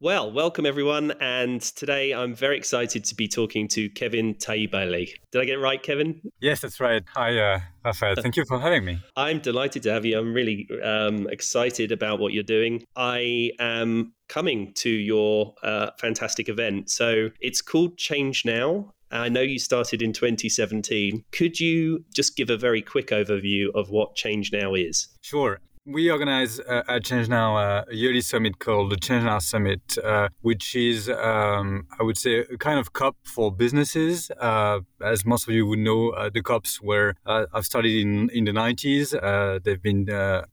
Well, welcome everyone. And today I'm very excited to be talking to Kevin Tayebaly. Did I get it right, Kevin? Yes, that's right. Hi, uh, Rafael. Thank you for having me. I'm delighted to have you. I'm really um, excited about what you're doing. I am coming to your uh, fantastic event. So it's called Change Now. I know you started in 2017. Could you just give a very quick overview of what Change Now is? Sure we organize uh, at Change Now uh, a yearly summit called the Change Now Summit, uh, which is, um, I would say, a kind of COP for businesses. Uh, as most of you would know, uh, the COPs were uh, I've started in in the 90s. there've been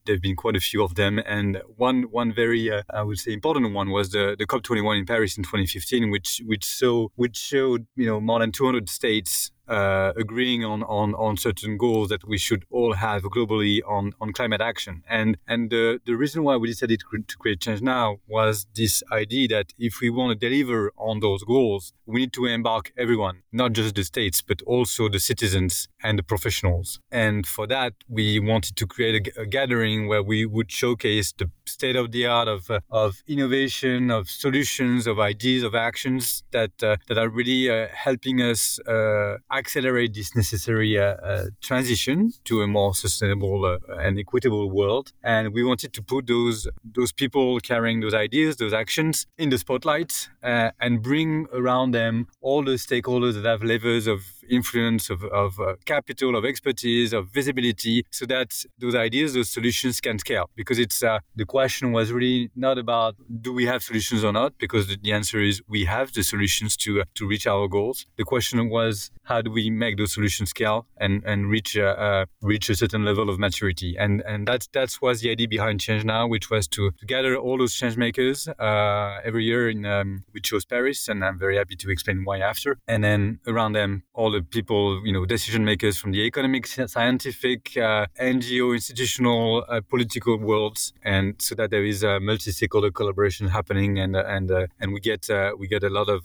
there've been quite a few of them, and one one very I would say important one was the the COP 21 in Paris in 2015, which which so which showed you know more than 200 states uh, agreeing on, on, on certain goals that we should all have globally on, on climate action. And and the, the reason why we decided to create change now was this idea that if we want to deliver on those goals, we need to embark everyone, not just the states, but also the citizens and the professionals. And for that, we wanted to create a, a gathering where we would showcase the state of the art of, uh, of innovation, of solutions, of ideas, of actions that, uh, that are really uh, helping us uh, accelerate this necessary uh, uh, transition to a more sustainable uh, and equitable world. And we wanted to put those those people carrying those ideas, those actions in the spotlight, and bring around them all the stakeholders that have levers of influence, of, of uh, capital, of expertise, of visibility, so that those ideas, those solutions can scale. Because it's uh, the question was really not about do we have solutions or not, because the, answer is we have the solutions to uh, to reach our goals. The question was how do we make those solutions scale and and reach uh, uh, reach a certain level of maturity. And and that's that's was the idea behind Change Now, which was to, to gather all those change makers every year. In um, we chose Paris, and I'm very happy to explain why after. And then around them all the people, you know, decision makers from the economic, scientific, uh, NGO, institutional, uh, political worlds, and so that there is a multi-stakeholder collaboration happening, and uh, and uh, and we get uh, we get a lot of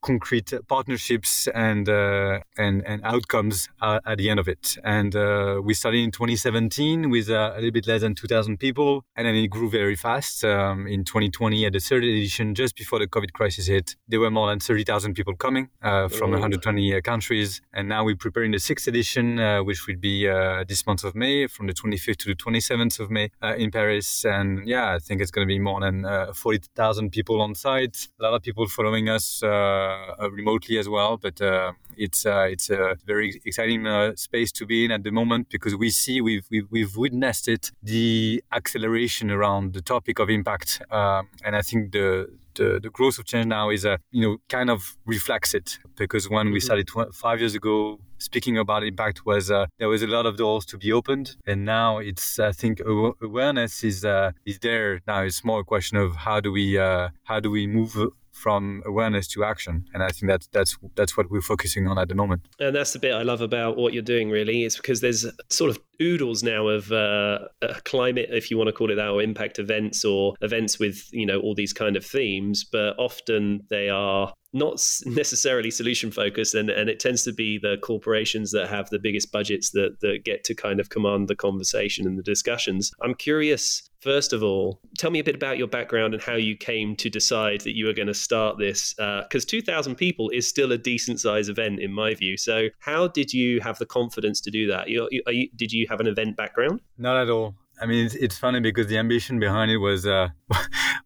concrete partnerships and uh, and and outcomes uh, at the end of it. And uh, we started in 2017 with uh, a little bit less than 2,000 people, and then it grew very fast. Um, in 2020, at the third edition, just before the COVID crisis hit, there were more than 30,000 people coming uh, from 120 uh, countries. And now we're preparing the sixth edition, which will be this month of May, from the 25th to the 27th of May in Paris. And yeah, I think it's going to be more than 40,000 people on site. A lot of people following us. Uh, remotely as well. But uh, it's uh, it's a very exciting space to be in at the moment because we see we've we've, we've witnessed it the acceleration around the topic of impact, um, and I think the the, the, growth of change now is a you know kind of reflects it because when we mm-hmm. started tw- five years ago speaking about impact was uh, there was a lot of doors to be opened and now it's i think awareness is uh, is there now it's more a question of how do we uh, how do we move from awareness to action. And i think that's that's that's what we're focusing on at the moment. And that's the bit i love about what you're doing really is because there's sort of oodles now of uh, climate if you want to call it that or impact events or events with you know all these kind of themes but often they are not necessarily solution focused and, and it tends to be the corporations that have the biggest budgets that, that get to kind of command the conversation and the discussions. I'm curious first of all tell me a bit about your background and how you came to decide that you were going to start this because uh, 2000 people is still a decent size event in my view. So how did you have the confidence to do that? You, you, did you have an event background not at all I mean, it's, it's funny because the ambition behind it was uh,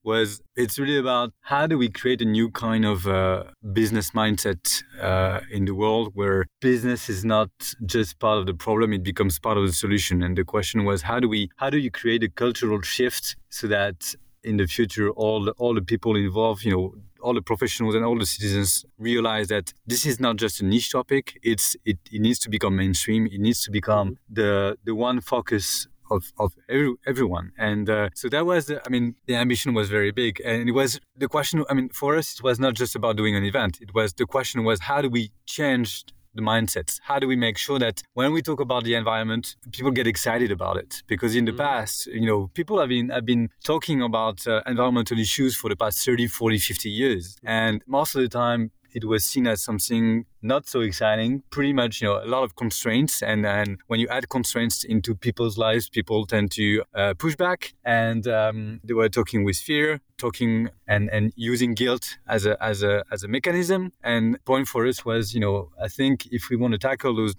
was it's really about how do we create a new kind of uh, business mindset uh, in the world where business is not just part of the problem; it becomes part of the solution. And the question was, how do we how do you create a cultural shift so that in the future all the, all the people involved, you know, all the professionals and all the citizens realize that this is not just a niche topic. It's it, it needs to become mainstream. It needs to become the the one focus of, of every, everyone. And uh, so that was, the, I mean, the ambition was very big. And it was the question, I mean, for us, it was not just about doing an event. It was the question was, how do we change the mindsets? How do we make sure that when we talk about the environment, people get excited about it? Because in the mm-hmm. past, you know, people have been have been talking about uh, environmental issues for the past 30, 40, 50 years. And most of the time, it was seen as something not so exciting. Pretty much, you know, a lot of constraints, and and when you add constraints into people's lives, people tend to uh, push back, and um, they were talking with fear, talking and and using guilt as a as a as a mechanism. And point for us was, you know, I think if we want to tackle those,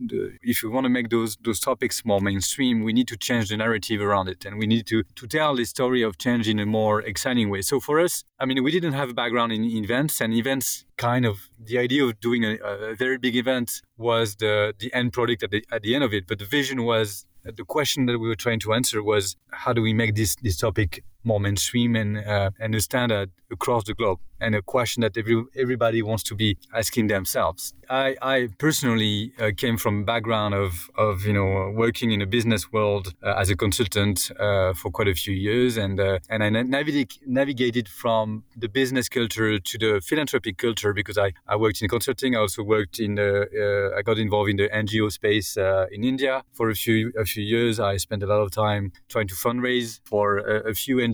if we want to make those those topics more mainstream, we need to change the narrative around it, and we need to to tell the story of change in a more exciting way. So for us, I mean, we didn't have a background in events, and events kind of the idea of doing a, a very big event was the the end product at the at the end of it, but the vision was the question that we were trying to answer was how do we make this this topic more mainstream and uh, and a standard across the globe and a question that every, everybody wants to be asking themselves. I, I personally uh, came from background of, of you know working in a business world uh, as a consultant uh, for quite a few years and uh, and I navig- navigated from the business culture to the philanthropic culture because I, I worked in consulting. I also worked in the uh, I got involved in the NGO space in India for a few a few years. I spent a lot of time trying to fundraise for a, a few NGOs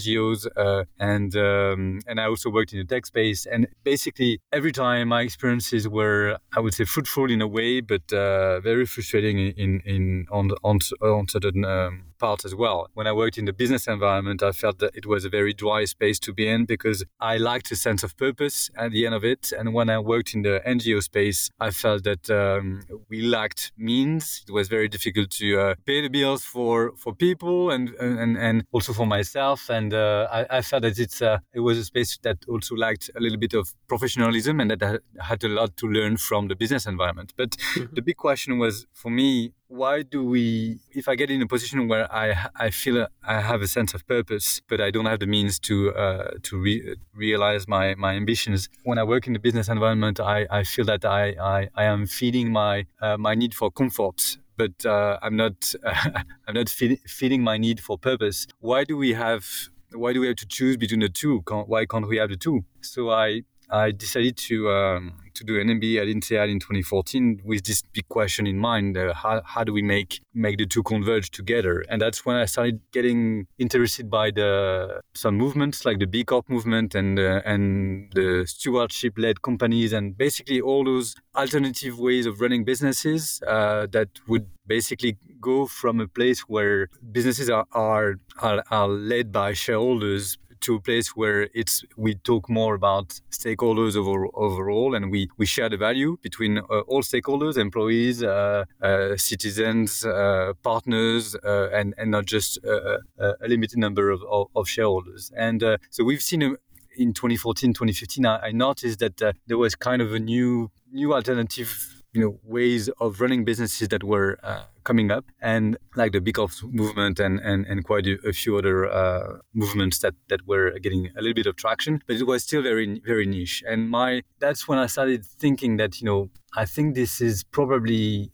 and um, and I also worked in the tech space. And basically, every time my experiences were, I would say, fruitful in a way, but uh, very frustrating in in on on, on certain um, part as well. When I worked in the business environment, I felt that it was a very dry space to be in because I liked a sense of purpose at the end of it. And when I worked in the NGO space, I felt that um, we lacked means. It was very difficult to uh, pay the bills for, for people and, and, and also for myself. And uh, I, I, felt that it's, uh, it was a space that also lacked a little bit of professionalism and that I had a lot to learn from the business environment. But mm-hmm. the big question was for me, why do we if i get in a position where i i feel i have a sense of purpose but i don't have the means to uh, to re- realize my my ambitions when i work in the business environment i i feel that i i, I am feeding my uh, my need for comfort but uh, i'm not i'm not feed, feeding my need for purpose why do we have why do we have to choose between the two? Can't, why can't we have the two? So i i decided to um, to do an MBA at INSEAD in 2014 with this big question in mind: uh, how, how do we make make the two converge together? And that's when I started getting interested by the some movements like the B Corp movement and uh, and the stewardship-led companies and basically all those alternative ways of running businesses uh, that would basically go from a place where businesses are, are, are, are led by shareholders to a place where it's we talk more about stakeholders over, overall, and we we share the value between uh, all stakeholders, employees, uh, uh, citizens, uh, partners, uh, and and not just uh, a limited number of, of, of shareholders. And so we've seen. A, in 2014, 2015, I, I noticed that there was kind of a new new alternative you know ways of running businesses that were uh, coming up and like the B Corp movement and, and, and quite a, a few other uh, movements that, that were getting a little bit of traction but it was still very very niche. And my that's when I started thinking that you know I think this is probably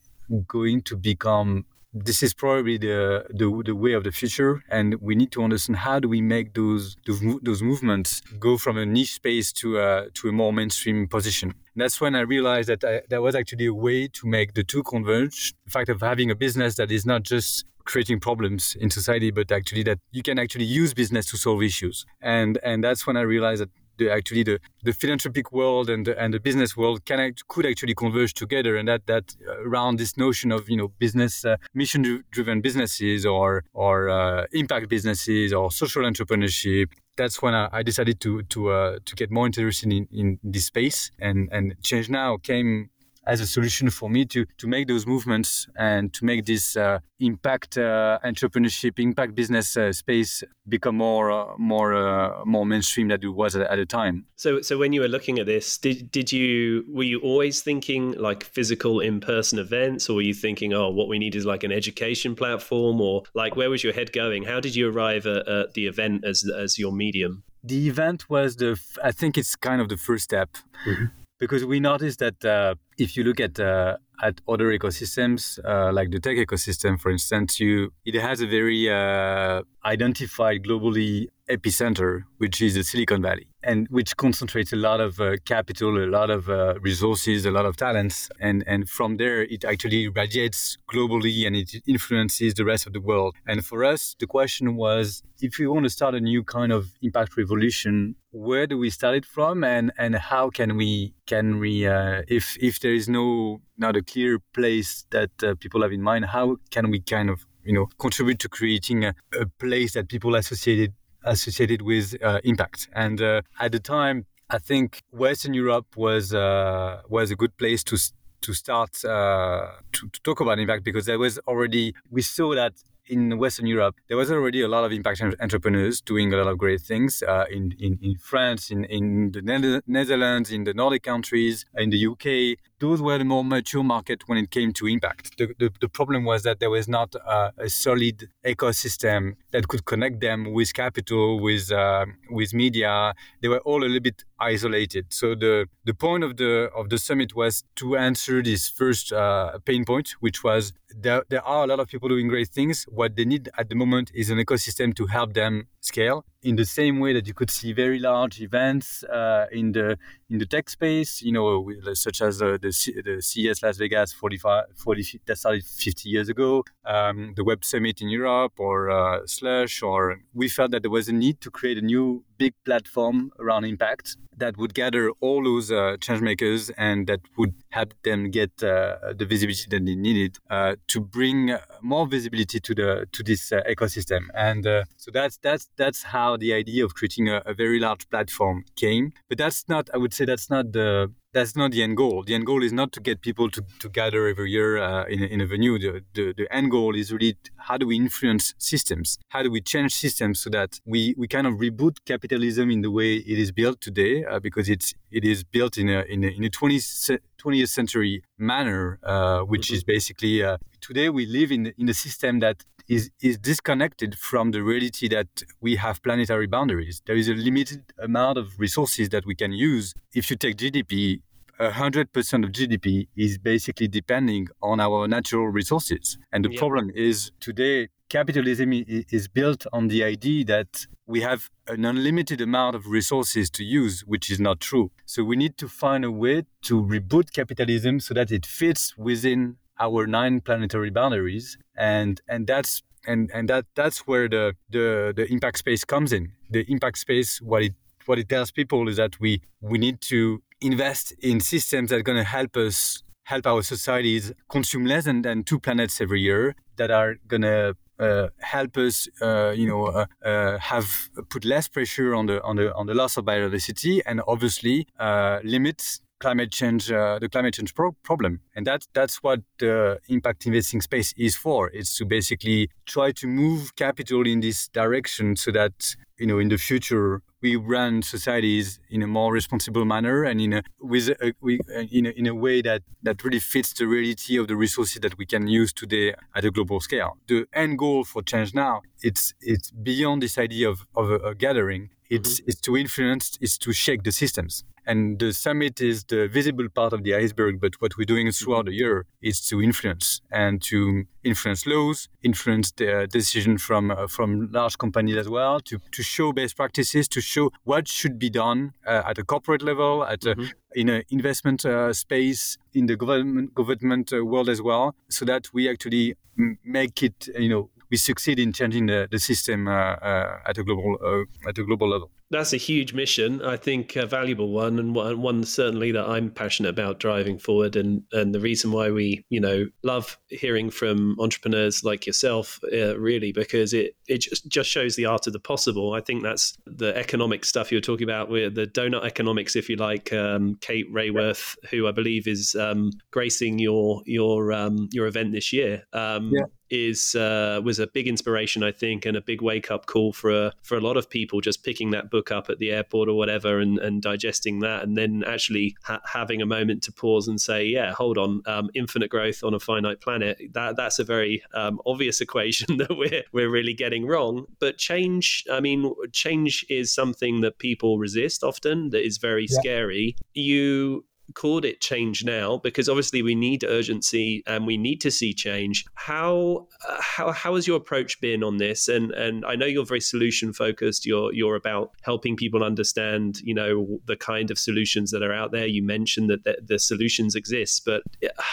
going to become this is probably the, the, the way of the future, and we need to understand how do we make those those, movements go from a niche space to a to a more mainstream position. And that's when I realized that I, there was actually a way to make the two converge. The fact of having a business that is not just creating problems in society, but actually that you can actually use business to solve issues. And and that's when I realized that the, actually the, the philanthropic world and the, and the business world can act, could actually converge together, and that that uh, around this notion of you know business uh, mission driven businesses or or uh, impact businesses or social entrepreneurship. That's when I, decided to to uh, to get more interested in, in this space, and and Change Now came as a solution for me to to make those movements and to make this uh, impact uh, entrepreneurship, impact business uh, space become more uh, more uh, more mainstream than it was at, at the time. So, so when you were looking at this, did did you were you always thinking like physical in person events, or were you thinking, oh, what we need is like an education platform, or like where was your head going? How did you arrive at, at the event as as your medium? The event was the. I think it's kind of the first step. Mm-hmm because we noticed that uh, if you look at uh, at other ecosystems uh, like the tech ecosystem, for instance, you it has a very uh, identified globally epicenter, which is the Silicon Valley, and which concentrates a lot of uh, capital, a lot of uh, resources, a lot of talents, and and from there it actually radiates globally and it influences the rest of the world. And for us, the question was, if we want to start a new kind of impact revolution, where do we start it from, and and how can we can we uh, if if there is no not a clear place that uh, people have in mind, how can we kind of you know contribute to creating a, a place that people associated associated with uh, impact? And uh, at the time, I think Western Europe was uh, was a good place to to start uh, to, to talk about impact because there was already we saw that in Western Europe, there was already a lot of impact entrepreneurs doing a lot of great things uh, in, in, in France, in, in the Netherlands, in the Nordic countries, in the UK. Those were the more mature market when it came to impact. The, the, the problem was that there was not uh, a solid ecosystem that could connect them with capital, with uh, with media. They were all a little bit isolated. So the the point of the of the summit was to answer this first uh, pain point, which was there, there are a lot of people doing great things. What they need at the moment is an ecosystem to help them scale in the same way that you could see very large events uh, in the in the tech space, you know, such as uh, the, the CES Las Vegas 45, 40, that started 50 years ago, um, the Web Summit in Europe, or uh, Slush, or we felt that there was a need to create a new big platform around impact that would gather all those uh, change makers and that would help them get uh, the visibility that they needed uh, to bring more visibility to the to this uh, ecosystem. And uh, so that's that's that's how the idea of creating a, a very large platform came. But that's not, I would say, that's not the that's not the end goal. The end goal is not to get people to, to gather every year uh, in, a, in a venue. The, the, the, end goal is really how do we influence systems? How do we change systems so that we, we kind of reboot capitalism in the way it is built today? Uh, because it's it is built in a in a, in a 20th, 20th century manner, uh, which mm-hmm. is basically uh, today we live in in a system that is is disconnected from the reality that we have planetary boundaries. There is a limited amount of resources that we can use. If you take GDP, 100% of GDP is basically depending on our natural resources. And the problem is today, capitalism is built on the idea that we have an unlimited amount of resources to use, which is not true. So we need to find a way to reboot capitalism so that it fits within our nine planetary boundaries. And, and that's and, and that, that's where the, the, the impact space comes in. The impact space, what it what it tells people is that we we need to invest in systems that are going to help us help our societies consume less than, than two planets every year that are going to uh, help us, uh, you know, uh, uh, have put less pressure on the on the on the loss of biodiversity, and obviously uh, limit climate change, uh, the climate change pro- problem. And that, that's what the impact investing space is for. It's to basically try to move capital in this direction so that, you know, in the future, we run societies in a more responsible manner and in a, with a, we, in, a, in a way that, that really fits the reality of the resources that we can use today at a global scale. The end goal for Change Now, it's, it's beyond this idea of, of a, a gathering. It's, mm-hmm. it's to influence, it's to shake the systems. And the summit is the visible part of the iceberg. But what we're doing throughout the year is to influence and to influence laws, influence the decision from uh, from large companies as well, to, to show best practices, to show what should be done uh, at a corporate level, at mm-hmm. a, in an investment uh, space, in the government government uh, world as well, so that we actually make it, you know, we succeed in changing the, the system uh, uh, at a global at a global level that's a huge mission. I think a valuable one, and one, certainly that I'm passionate about driving forward. And and the reason why we, you know, love hearing from entrepreneurs like yourself, uh, really, because it it just just shows the art of the possible. I think that's the economic stuff you're talking about, with the donut economics, if you like. Um, Kate Raworth, yeah. who I believe is um, gracing your your um, your event this year. Um, yeah is uh, was a big inspiration, I think, and a big wake up call for a, for a lot of people. Just picking that book up at the airport or whatever, and, and digesting that, and then actually ha- having a moment to pause and say, "Yeah, hold on, um, infinite growth on a finite planet." That that's a very um, obvious equation that we're we're really getting wrong. But change, I mean, change is something that people resist often. That is very yeah. scary. You called it change now because obviously we need urgency and we need to see change. How uh, how how has your approach been on this? And and I know you're very solution focused. You're you're about helping people understand, you know, the kind of solutions that are out there. You mentioned that the, the solutions exist, but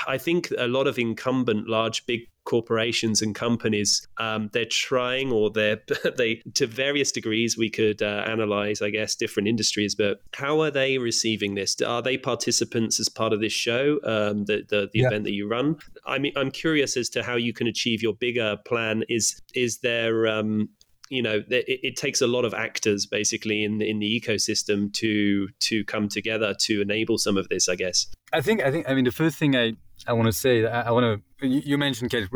I think a lot of incumbent large big corporations and companies, um, they're trying or they're they to various degrees. We could uh, analyze, I guess, different industries, but how are they receiving this? Are they participants as part of this show, um, the the, the yeah. event that you run? I mean, I'm curious as to how you can achieve your bigger plan. Is is there um, you know it, it, takes a lot of actors basically in in the ecosystem to to come together to enable some of this i guess i think i think i mean the first thing i I want to say I, I want to. You mentioned Kate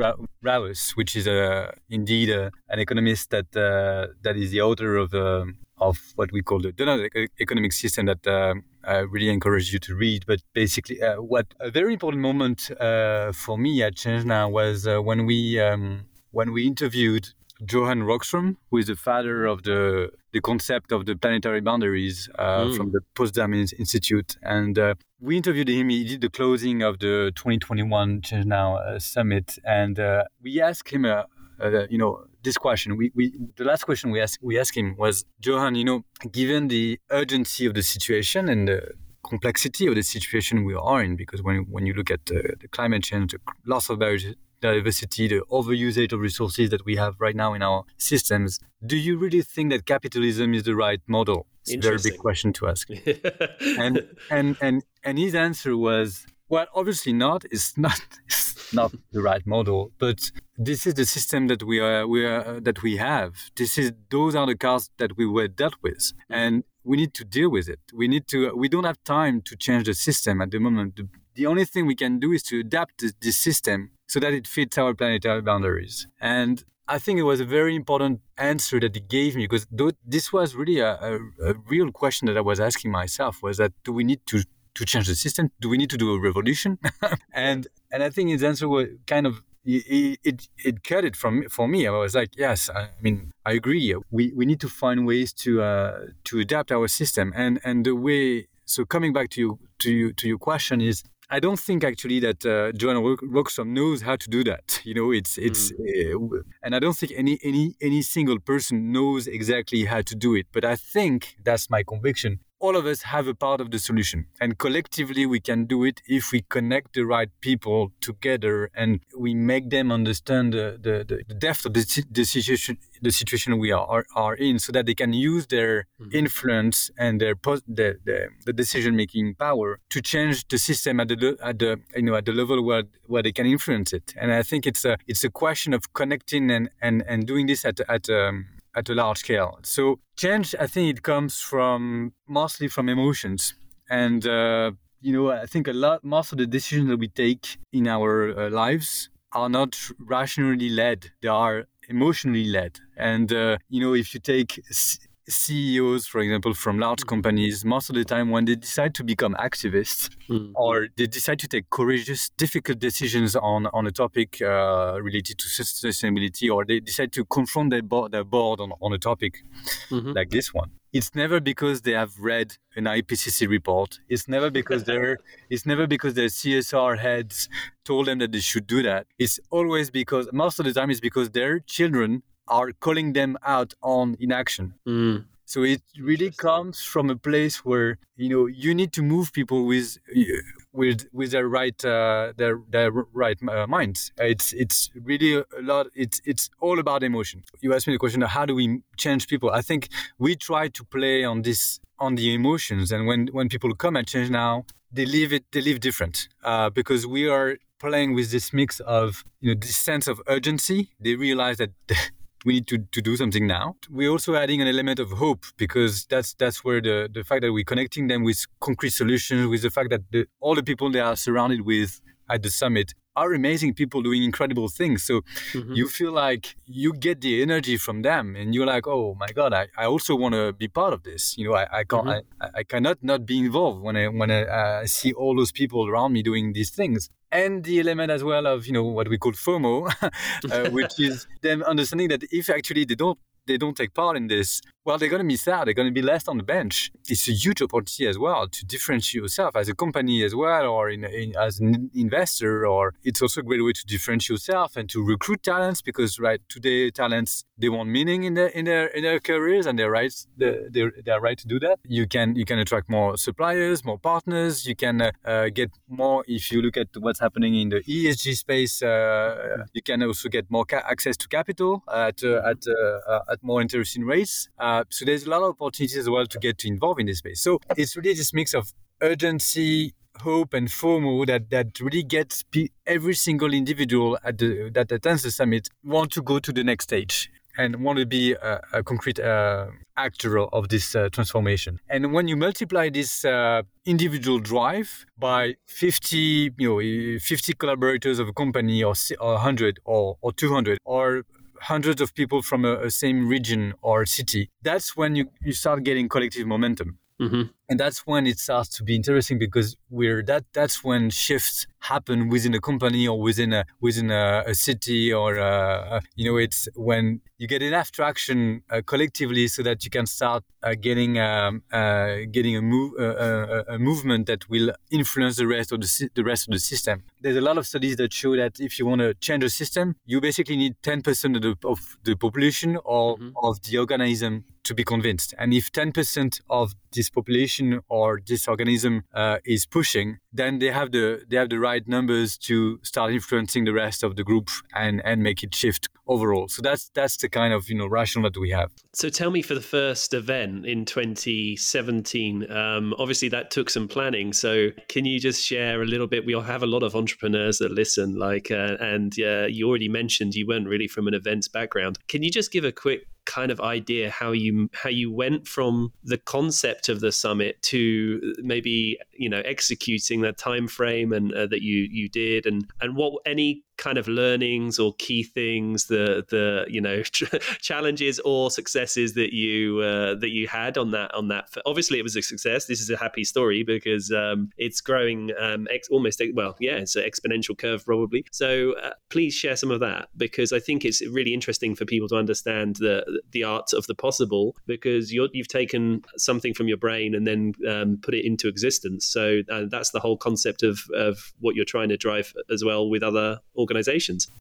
Raworth, which is a, indeed a, an economist that uh, that is the author of uh, of what we call the donut economic system that uh, I really encourage you to read. But basically, uh, what a very important moment uh, for me at Change Now was uh, when we um, when we interviewed Johan Rockström, who is the father of the the concept of the planetary boundaries uh, mm. from the Potsdam Institute. And uh, we interviewed him. He did the closing of the 2021 Change Now uh, summit, and uh, we asked him, uh, uh, you know, this question. We, we the last question we asked we asked him was, Johan, you know, given the urgency of the situation and the complexity of the situation we are in, because when when you look at the climate change, the loss of biodiversity diversity, the overusage of resources that we have right now in our systems. Do you really think that capitalism is the right model? It's a very big question to ask. and and and and his answer was, well, obviously not. It's not. It's not the right model, but this is the system that we are we are uh, that we have. This is those are the cards that we were dealt with, mm. and we need to deal with it. We need to. We don't have time to change the system at the moment. The, the only thing we can do is to adapt this, this system so that it fits our planetary boundaries. And I think it was a very important answer that he gave me because this was really a, a, a, real question that I was asking myself was that do we need to, to change the system? Do we need to do a revolution? and and I think his answer was kind of it, it, it cut it from for me. I was like, yes, I mean, I agree. We, we need to find ways to uh, to adapt our system and and the way. So coming back to you to you to your question is I don't think actually that uh, Johan Rockström knows how to do that. You know, it's it's, mm. uh, and I don't think any any any single person knows exactly how to do it. But I think that's my conviction all of us have a part of the solution and collectively we can do it if we connect the right people together and we make them understand the, the, the depth of the, the, situation the situation we are, are in so that they can use their mm-hmm. influence and their the, the, the decision making power to change the system at the at the you know at the level where where they can influence it and i think it's a it's a question of connecting and and and doing this at at um, at a large scale. So change, I think it comes from mostly from emotions. And, uh, you know, I think a lot, most of the decisions that we take in our uh, lives are not rationally led. They are emotionally led. And, uh, you know, if you take CEOs, for example, from large mm. companies, most of the time when they decide to become activists mm. or they decide to take courageous, difficult decisions on, on a topic uh, related to sustainability, or they decide to confront their, bo- their board on, on a topic mm-hmm. like this one, it's never because they have read an IPCC report. It's never because they're. it's never because their CSR heads told them that they should do that. It's always because most of the time it's because their children are calling them out on inaction. Mm. So it really comes from a place where you know you need to move people with with with their right uh, their their right uh, minds. It's it's really a lot. It's it's all about emotion. You asked me the question: How do we change people? I think we try to play on this on the emotions, and when when people come and change now, they live it. They live different uh, because we are playing with this mix of you know this sense of urgency. They realize that. we need to, to do something now. We're also adding an element of hope because that's that's where the, the fact that we're connecting them with concrete solutions, with the fact that the, all the people they are surrounded with at the summit are amazing people doing incredible things. So mm-hmm. you feel like you get the energy from them and you're like, oh my God, I, I also want to be part of this. You know, I, I can't, mm-hmm. I, I cannot not be involved when I, when I uh, see all those people around me doing these things and the element as well of you know what we call FOMO, uh, which is them understanding that if actually they don't they don't take part in this, well, they're going to miss out. They're going to be left on the bench. It's a huge opportunity as well to differentiate yourself as a company as well, or in, in, as an investor. Or it's also a great way to differentiate yourself and to recruit talents because right today talents they want meaning in their in their in their careers and they're right they're, they're right to do that. You can you can attract more suppliers, more partners. You can uh, uh, get more if you look at what's happening in the ESG space. Uh, you can also get more ca- access to capital at uh, at uh, at more interesting rates. Uh, so there's a lot of opportunities as well to get involved in this space. So it's really this mix of urgency, hope, and FOMO that that really gets every single individual at the that attends the summit want to go to the next stage and want to be a, a concrete uh, actor of this uh, transformation. And when you multiply this uh, individual drive by 50, you know, 50 collaborators of a company or, or 100 or, or 200 or hundreds of people from a, a, same region or city, that's when you, you start getting collective momentum. Mm-hmm. And that's when it starts to be interesting because we're that that's when shifts happen within a company or within a within a, a city or uh, you know it's when you get enough traction uh, collectively so that you can start uh, getting um, uh, getting a move a, a, movement that will influence the rest of the the rest of the system. There's a lot of studies that show that if you want to change a system, you basically need 10% of the, of the population or mm-hmm. of the organism to be convinced. And if 10% of this population or this organism uh, is pushing, then they have the they have the right numbers to start influencing the rest of the group and and make it shift overall. So that's that's the kind of you know rationale that we have. So tell me for the first event in 2017. Um, obviously that took some planning. So can you just share a little bit? We all have a lot of entrepreneurs that listen, like, uh, and uh, you already mentioned you weren't really from an events background. Can you just give a quick kind of idea how you how you went from the concept of the summit to maybe you know executing that time frame and uh, that you you did and and what any kind of learnings or key things the the you know challenges or successes that you uh, that you had on that on that obviously it was a success this is a happy story because um, it's growing um, ex- almost well yeah it's an exponential curve probably so uh, please share some of that because I think it's really interesting for people to understand the the art of the possible because you have taken something from your brain and then um, put it into existence so uh, that's the whole concept of of what you're trying to drive as well with other organizations.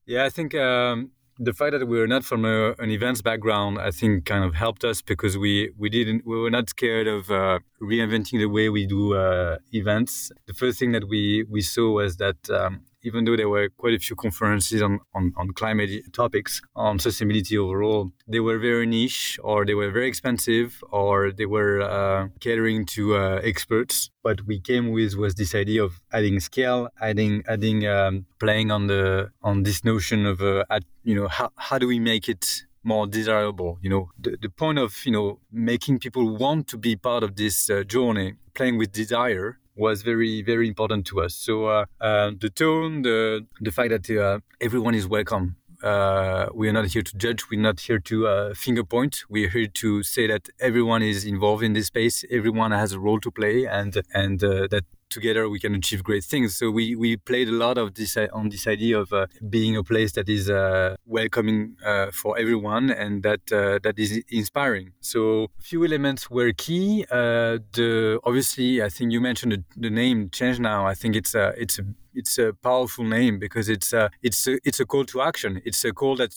Yeah, I think um, the fact that we were not from a, an events background, I think, kind of helped us because we we didn't we were not scared of uh, reinventing the way we do uh, events. The first thing that we we saw was that um, even though there were quite a few conferences on, on, on climate topics, on sustainability overall, they were very niche or they were very expensive or they were uh, catering to uh, experts. What we came with was this idea of adding scale, adding, adding, um, playing on the, on this notion of, uh, at, you know, how, how do we make it more desirable. You know, the, the point of, you know, making people want to be part of this uh, journey, playing with desire was very very important to us. So uh, uh, the tone, the the fact that uh, everyone is welcome. Uh, we are not here to judge. We're not here to uh, finger point. We're here to say that everyone is involved in this space. Everyone has a role to play, and and uh, that together we can achieve great things. So we, we played a lot of this uh, on this idea of uh, being a place that is uh, welcoming uh, for everyone and that uh, that is inspiring. So few elements were key. Uh, the obviously I think you mentioned the, the, name Change Now. I think it's a it's a it's a powerful name because it's a, it's a, it's a call to action. It's a call that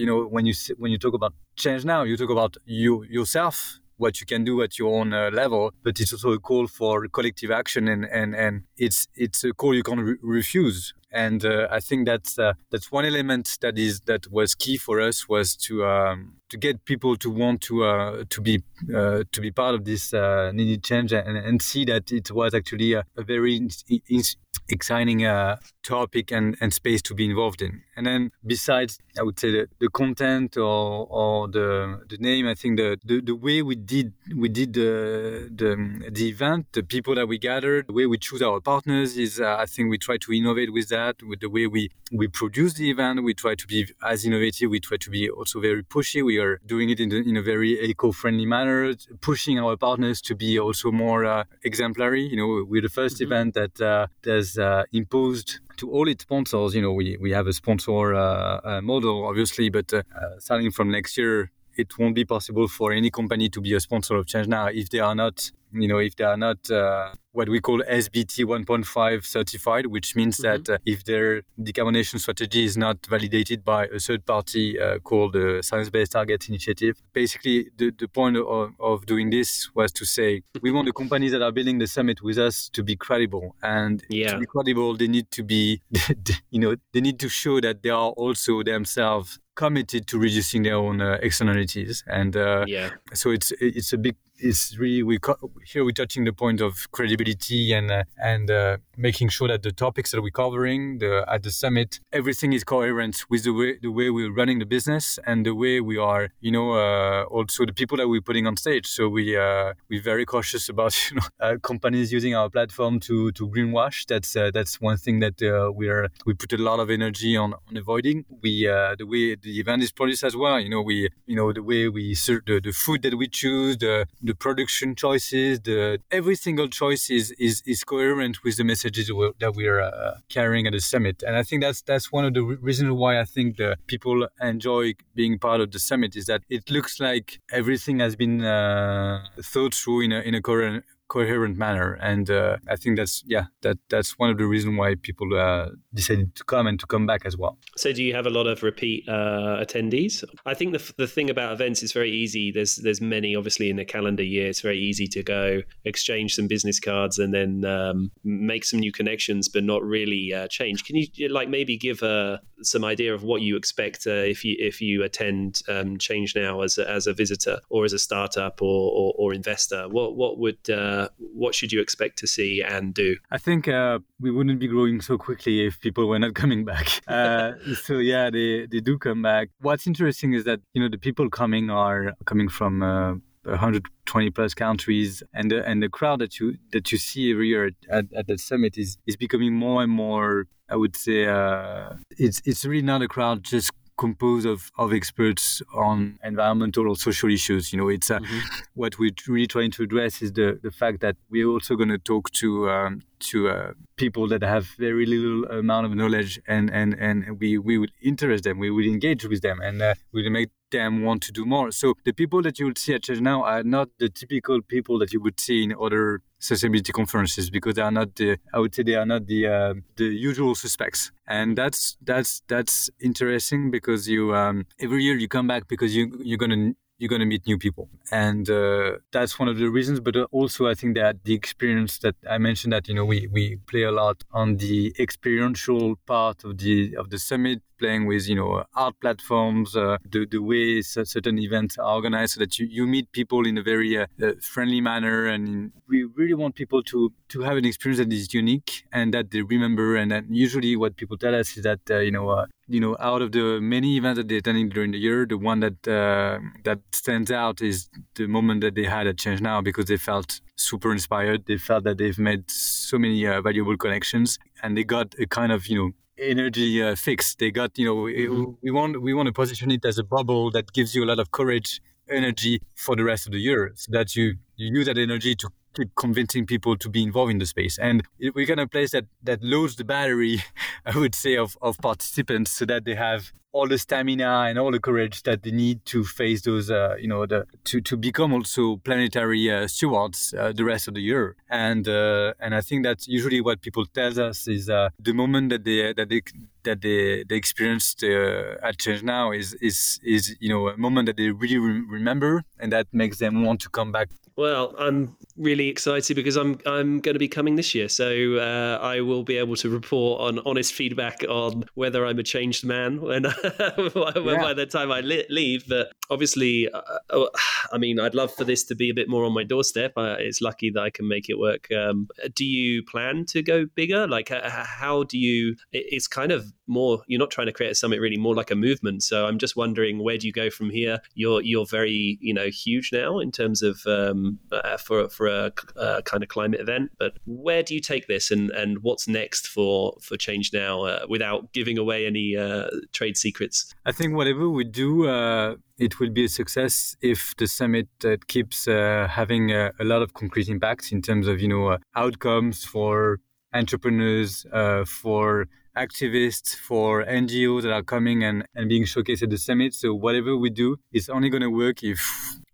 you know when you when you talk about change now, you talk about you yourself what you can do at your own uh, level, but it's also a call for collective action, and and and it's it's a call you can't re- refuse. And uh, I think that's uh, that's one element that is that was key for us was to um, to get people to want to uh, to be uh, to be part of this uh, needed change and, and see that it was actually a, a very in, in, exciting uh, topic and, and space to be involved in. And then besides, I would say the, the content or, or the, the name, I think the, the, the way we did we did the, the, the event, the people that we gathered, the way we choose our partners is I think we try to innovate with that, with the way we, we produce the event. We try to be as innovative. We try to be also very pushy. We are doing it in, the, in a very eco-friendly manner, pushing our partners to be also more uh, exemplary. You know, we're the 1st mm-hmm. event that uh, does uh, imposed to all its sponsors. You know, we, we have a sponsor uh, uh, model, obviously, but starting from next year, it won't be possible for any company to be a sponsor of Change Now if they are not you know, if they are not uh, what we call SBT 1.5 certified, which means mm-hmm. that uh, if their decarbonation strategy is not validated by a third party uh, called the Science Based Target Initiative, basically the, the point of, of doing this was to say we want the companies that are building the summit with us to be credible. And yeah. to be credible, they need to be, you know, they need to show that they are also themselves committed to reducing their own uh, externalities. And uh, yeah. so it's it's a big it's really we co- here we're touching the point of credibility and uh, and uh, making sure that the topics that we're covering the, at the summit everything is coherent with the way the way we're running the business and the way we are you know uh, also the people that we're putting on stage. So we uh, we're very cautious about you know uh, companies using our platform to to greenwash. That's uh, that's one thing that we're we put a lot of energy on on avoiding. We the way the event is produced as well you know we you know the way we serve the, the food that we choose the the production choices, the every single choice is is, is coherent with the messages that we're uh, carrying at the summit. And I think that's that's one of the reasons why I think the people enjoy being part of the summit is that it looks like everything has been uh, thought through in a in a coherent coherent manner. And uh, I think that's yeah that that's one of the reasons why people uh, decided to come and to come back as well. So do you have a lot of repeat uh, attendees? I think the the thing about events is very easy. There's there's many obviously in the calendar year. It's very easy to go exchange some business cards and then um, make some new connections, but not really uh, change. Can you like maybe give uh, some idea of what you expect uh, if you if you attend um, Change Now as a, as a visitor or as a startup or, or, or investor? What what would uh, what should you expect to see and do? I think uh, we wouldn't be growing so quickly if people were not coming back. Uh, so yeah, they, they do come back. What's interesting is that you know the people coming are coming from 120 uh, plus countries, and the, and the crowd that you that you see every year at, at the summit is is becoming more and more. I would say uh, it's it's really not a crowd just composed of, of experts on environmental or social issues. You know, it's uh, mm-hmm. what we're really trying to address is the, the fact that we're also going to talk to um, to uh, people that have very little amount of knowledge, and and and we we will interest them, we will engage with them, and uh, we'll make them want to do more. So the people that you would see at Change Now are not the typical people that you would see in other sustainability conferences because they are not the I would say they are not the uh, the usual suspects. And that's that's that's interesting because you um, every year you come back because you you're gonna you're to meet new people. And uh, that's one of the reasons but also i think that the experience that i mentioned that you know we, we play a lot on the experiential part of the of the summit playing with you know art platforms uh, the, the way certain events are organized so that you, you meet people in a very uh, uh, friendly manner and we really want people to to have an experience that is unique and that they remember and that usually what people tell us is that uh, you know uh, you know out of the many events that they attended during the year the one that uh, that stands out is the moment that they had at change now because they felt super inspired. They felt that they've made so many valuable connections and they got a kind of you know energy uh, fix. They got, you know, mm-hmm. we want we want to position it as a bubble that gives you a lot of courage, energy for the rest of the year, so that you you use that energy to keep convincing people to be involved in the space. And we're kind of place that that loads the battery, I would say, of of participants, so that they have all the stamina and all the courage that they need to face those, uh, you know, the, to to become also planetary uh, stewards uh, the rest of the year. And uh, and I think that's usually what people tell us is uh, the moment that they that they that they they experienced uh, at Change Now is is is you know a moment that they really re- remember and that makes them want to come back well, I'm really excited because I'm I'm going to be coming this year, so uh, I will be able to report on honest feedback on whether I'm a changed man when yeah. by the time I leave. But obviously, uh, uh, I mean, I'd love for this to be a bit more on my doorstep. Uh, it's lucky that I can make it work. Um, do you plan to go bigger? Like, how do you? It's kind of more. You're not trying to create a summit, really, more like a movement. So I'm just wondering, where do you go from here? You're you're very you know huge now in terms of. Um, uh, for for a, a, kind of climate event. But where do you take this, and and what's next for for Change Now, uh, without giving away any uh, trade secrets? I think whatever we do, uh, it will be a success if the summit uh, keeps having a, a, lot of concrete impacts in terms of you know outcomes for entrepreneurs, for activists, for NGOs that are coming and, and being showcased at the summit. So whatever we do is only going to work if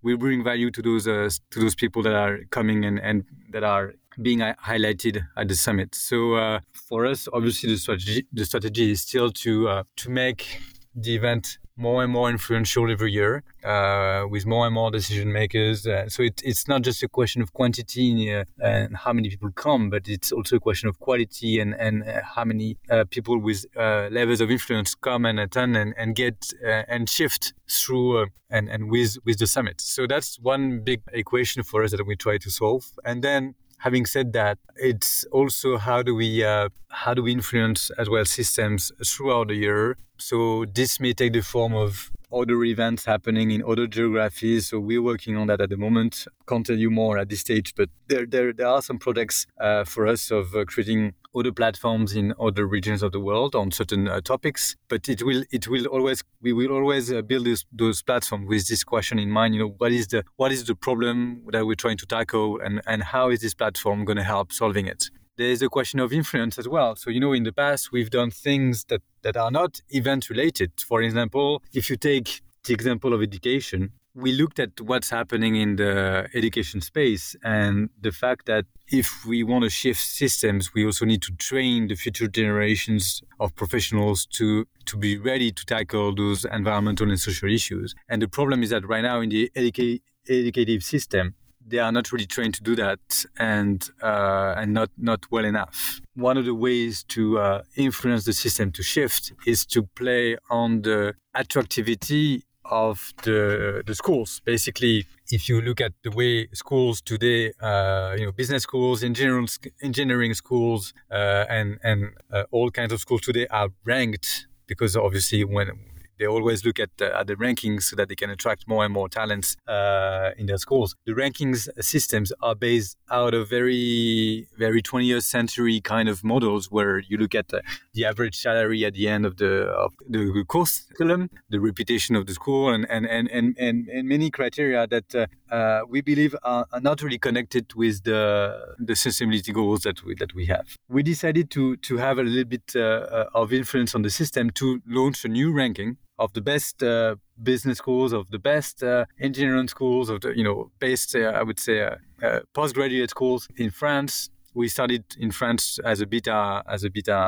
we bring value to those uh, to those people that are coming and, and that are being highlighted at the summit. So uh, for us, obviously, the strategy the strategy is still to uh, to make the event more and more influential every year uh, with more and more decision makers. Uh, so it, it's not just a question of quantity uh, and how many people come, but it's also a question of quality and, and uh, how many uh, people with uh, levels of influence come and attend and, and get and shift through and, and with, with the summit. So that's one big equation for us that we try to solve. And then having said that, it's also how do we uh, how do we influence as well systems throughout the year. So this may take the form of other events happening in other geographies. So we're working on that at the moment. Can't tell you more at this stage, but there there, there are some projects uh, for us of uh, creating other platforms in other regions of the world on certain uh, topics. But it will it will always we will always uh, build this, those platforms with this question in mind. You know, what is the what is the problem that we're trying to tackle, and and how is this platform going to help solving it? There is a question of influence as well. So you know, in the past we've done things that that are not event related. For example, if you take the example of education, we looked at what's happening in the education space and the fact that if we want to shift systems, we also need to train the future generations of professionals to, to be ready to tackle those environmental and social issues. And the problem is that right now in the educa- educative system, they are not really trained to do that and uh, and not not well enough. One of the ways to uh, influence the system to shift is to play on the attractivity of the the schools. Basically, if you look at the way schools today, uh, you know, business schools, engineering engineering schools, uh, and and uh, all kinds of schools today are ranked because obviously when they always look at, uh, at the rankings so that they can attract more and more talents uh, in their schools. The rankings systems are based out of very, very 20th century kind of models where you look at the, the average salary at the end of the, of the course curriculum, the reputation of the school, and, and, and, and, and, and many criteria that uh, uh, we believe are, are, not really connected with the, the sustainability goals that we, that we have. We decided to, to have a little bit uh, uh, of influence on the system to launch a new ranking of the best uh, business schools, of the best uh, engineering schools, of the you know best uh, I would say uh, uh, postgraduate schools in France. We started in France as a beta as a beta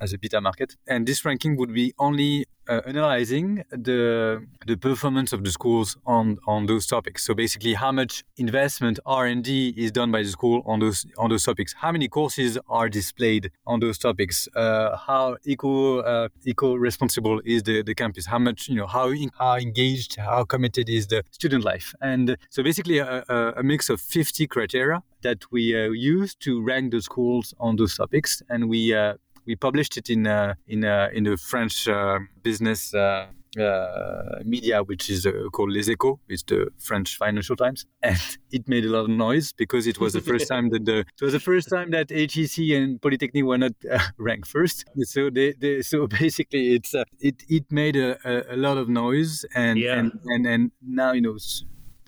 as a beta market, and this ranking would be only uh, analyzing the the performance of the schools on on those topics. So basically, how much investment R and D is done by the school on those on those topics. How many courses are displayed on those topics? Uh, how eco uh, eco responsible is the, the campus? How much you know how how engaged, how committed is the student life? And so basically, a, a mix of 50 criteria that we uh, use to rank the schools on those topics, and we uh, we published it in uh, in uh, in the French uh, business. Uh, media, which is uh, called Les Echos, it's the French Financial Times, and it made a lot of noise because it was the first time that the it was the first time that HEC and Polytechnique were not uh, ranked first. So they, they so basically it's it it made a, a, a, lot of noise, and, yeah. and and and now you know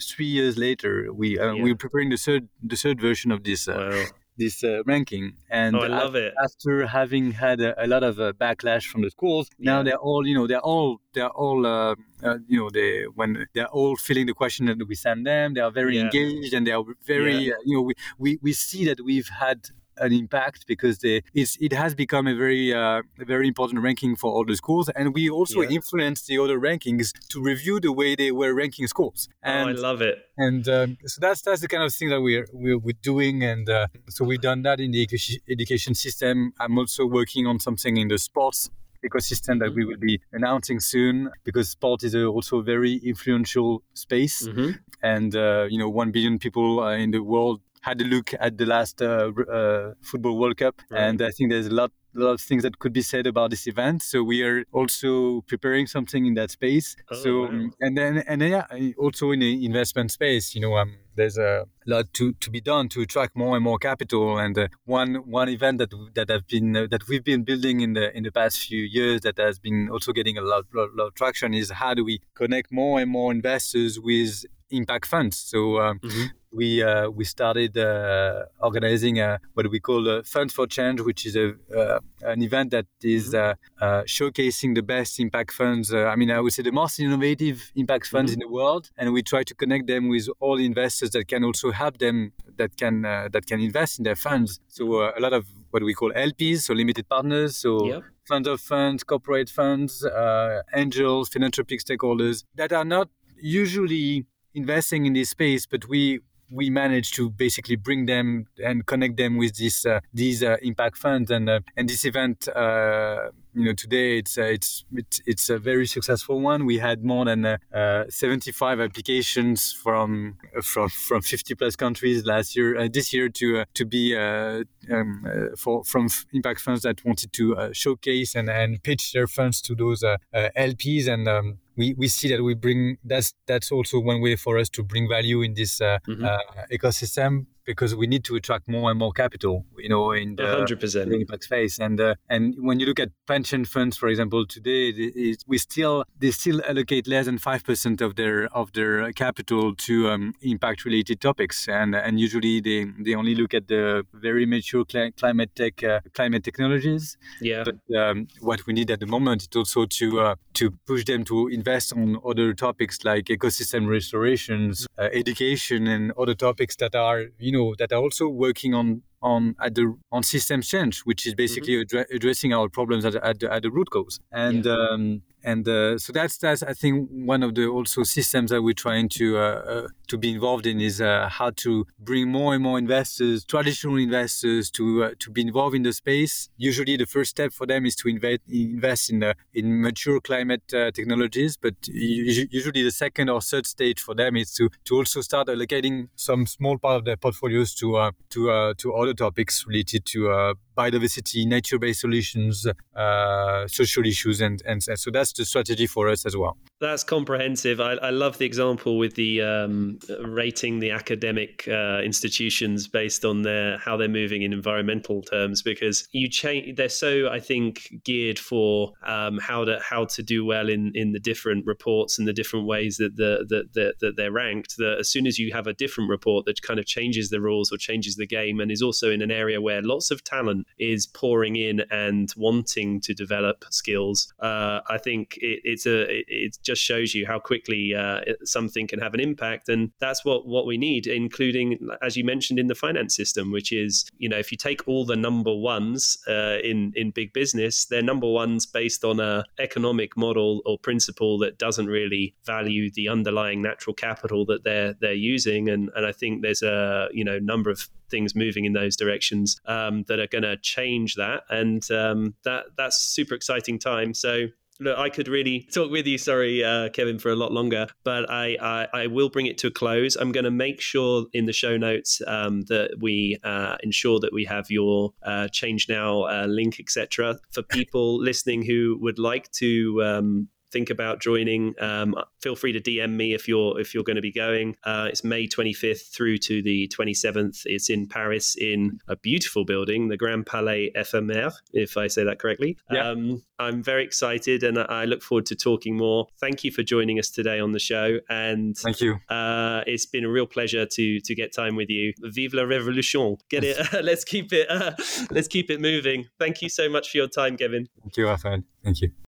three years later, we uh, yeah. we're preparing the third the third version of this uh, wow this uh, ranking. And oh, I love it. After having had a, a lot of uh, backlash from the schools, yeah. now they're all, you know, they're all, they're all, uh, uh, you know, they when they're all filling the question that we send them, they are very yeah. engaged and they are very, yeah. Uh, you know, we, we we see that we've had an impact because they, it has become a very uh, a very important ranking for all the schools, and we also yeah. influence the other rankings to review the way they were ranking schools. And, oh, I love it. And um, so that's that's the kind of thing that we're we're, we're doing, and uh, so we've done that in the education system. I'm also working on something in the sports ecosystem that we will be announcing soon because sport is a, also a very influential space mm-hmm. and uh, you know 1 billion people uh, in the world had a look at the last uh, uh, football World Cup, right. and I think there's a lot lot of things that could be said about this event. So we are also preparing something in that space. Oh, so wow. and then and then yeah, also in the investment space, you know, um, there's a lot to, to be done to attract more and more capital. And uh, one one event that that have been uh, that we've been building in the in the past few years that has been also getting a lot, lot, lot of traction is how do we connect more and more investors with impact funds. So um, mm-hmm we uh, we started uh, organizing a, what we call a Funds for Change, which is a uh, an event that is mm-hmm. uh, showcasing the best impact funds. I mean, I would say the most innovative impact funds mm-hmm. in the world, and we try to connect them with all investors that can also help them that can that can invest in their funds. So a lot of what we call LPs, so limited partners, so yep. fund of funds, corporate funds, uh, angels, philanthropic stakeholders that are not usually investing in this space, but we we managed to basically bring them and connect them with this uh, these uh, impact funds and uh, and this event uh, you know today it's uh, it's it's it's a very successful one. We had more than uh, uh 75 applications from from from 50 plus countries last year, this year to to be um, for from impact funds that wanted to showcase and, and pitch their funds to those LPs and. Um, we, we see that we bring that's that's also one way for us to bring value in this mm-hmm. ecosystem because we need to attract more and more capital, you know, in the 100%. impact space. And uh, and when you look at pension funds, for example, today it, we still they still allocate less than five percent of their of their capital to um, impact related topics, and and usually they they only look at the very mature cl- climate tech uh, climate technologies. Yeah. But um, what we need at the moment is also to uh, to push them to invest on other topics like ecosystem restorations, uh, education, and other topics that are you know know that are also working on on at the on system change, which is basically mm-hmm. addre- addressing our problems at, at, the, at the root cause. And yeah. um, and uh, so that's that's I think one of the also systems that we're trying to uh, uh, to be involved in is uh, how to bring more and more investors, traditional investors, to uh, to be involved in the space. Usually, the first step for them is to invest invest in uh, in mature climate technologies, but usually the second or third stage for them is to to also start allocating some small part of their portfolios to to to other topics related to biodiversity, nature-based solutions, uh, social issues, and, and so that's the strategy for us as well. That's comprehensive. I, I love the example with the um, rating the academic uh, institutions based on their how they're moving in environmental terms because you change. They're so I think geared for um, how to how to do well in in the different reports and the different ways that the that, that, that they're ranked. That as soon as you have a different report that kind of changes the rules or changes the game and is also in an area where lots of talent is pouring in and wanting to develop skills, uh, I think it, it's a it, it, just shows you how quickly uh, something can have an impact, and that's what what we need, including as you mentioned in the finance system, which is you know if you take all the number ones uh, in in big business, they're number ones based on a economic model or principle that doesn't really value the underlying natural capital that they're they're using, and and I think there's a you know number of things moving in those directions um, that are going to change that, and um, that that's super exciting time. So look, I could really talk with you, sorry, uh, Kevin, for a lot longer, but I, I, I, will bring it to a close. I'm going to make sure in the show notes um, that we uh, ensure that we have your uh, ChangeNow uh, link, etc., for people listening who would like to um, think about joining, um, feel free to DM me if you're if you're going to be going. Uh, it's May 25th through to the 27th. It's in Paris in a beautiful building, the Grand Palais Éphémère, if I say that correctly. Yeah. Um, I'm very excited and I look forward to talking more. Thank you for joining us today on the show. And thank you. Uh, it's been a real pleasure to to get time with you. Vive la révolution! Get it? let's keep it. Uh, let's keep it moving. Thank you so much for your time, Kevin. Thank you, Raphael. Thank you.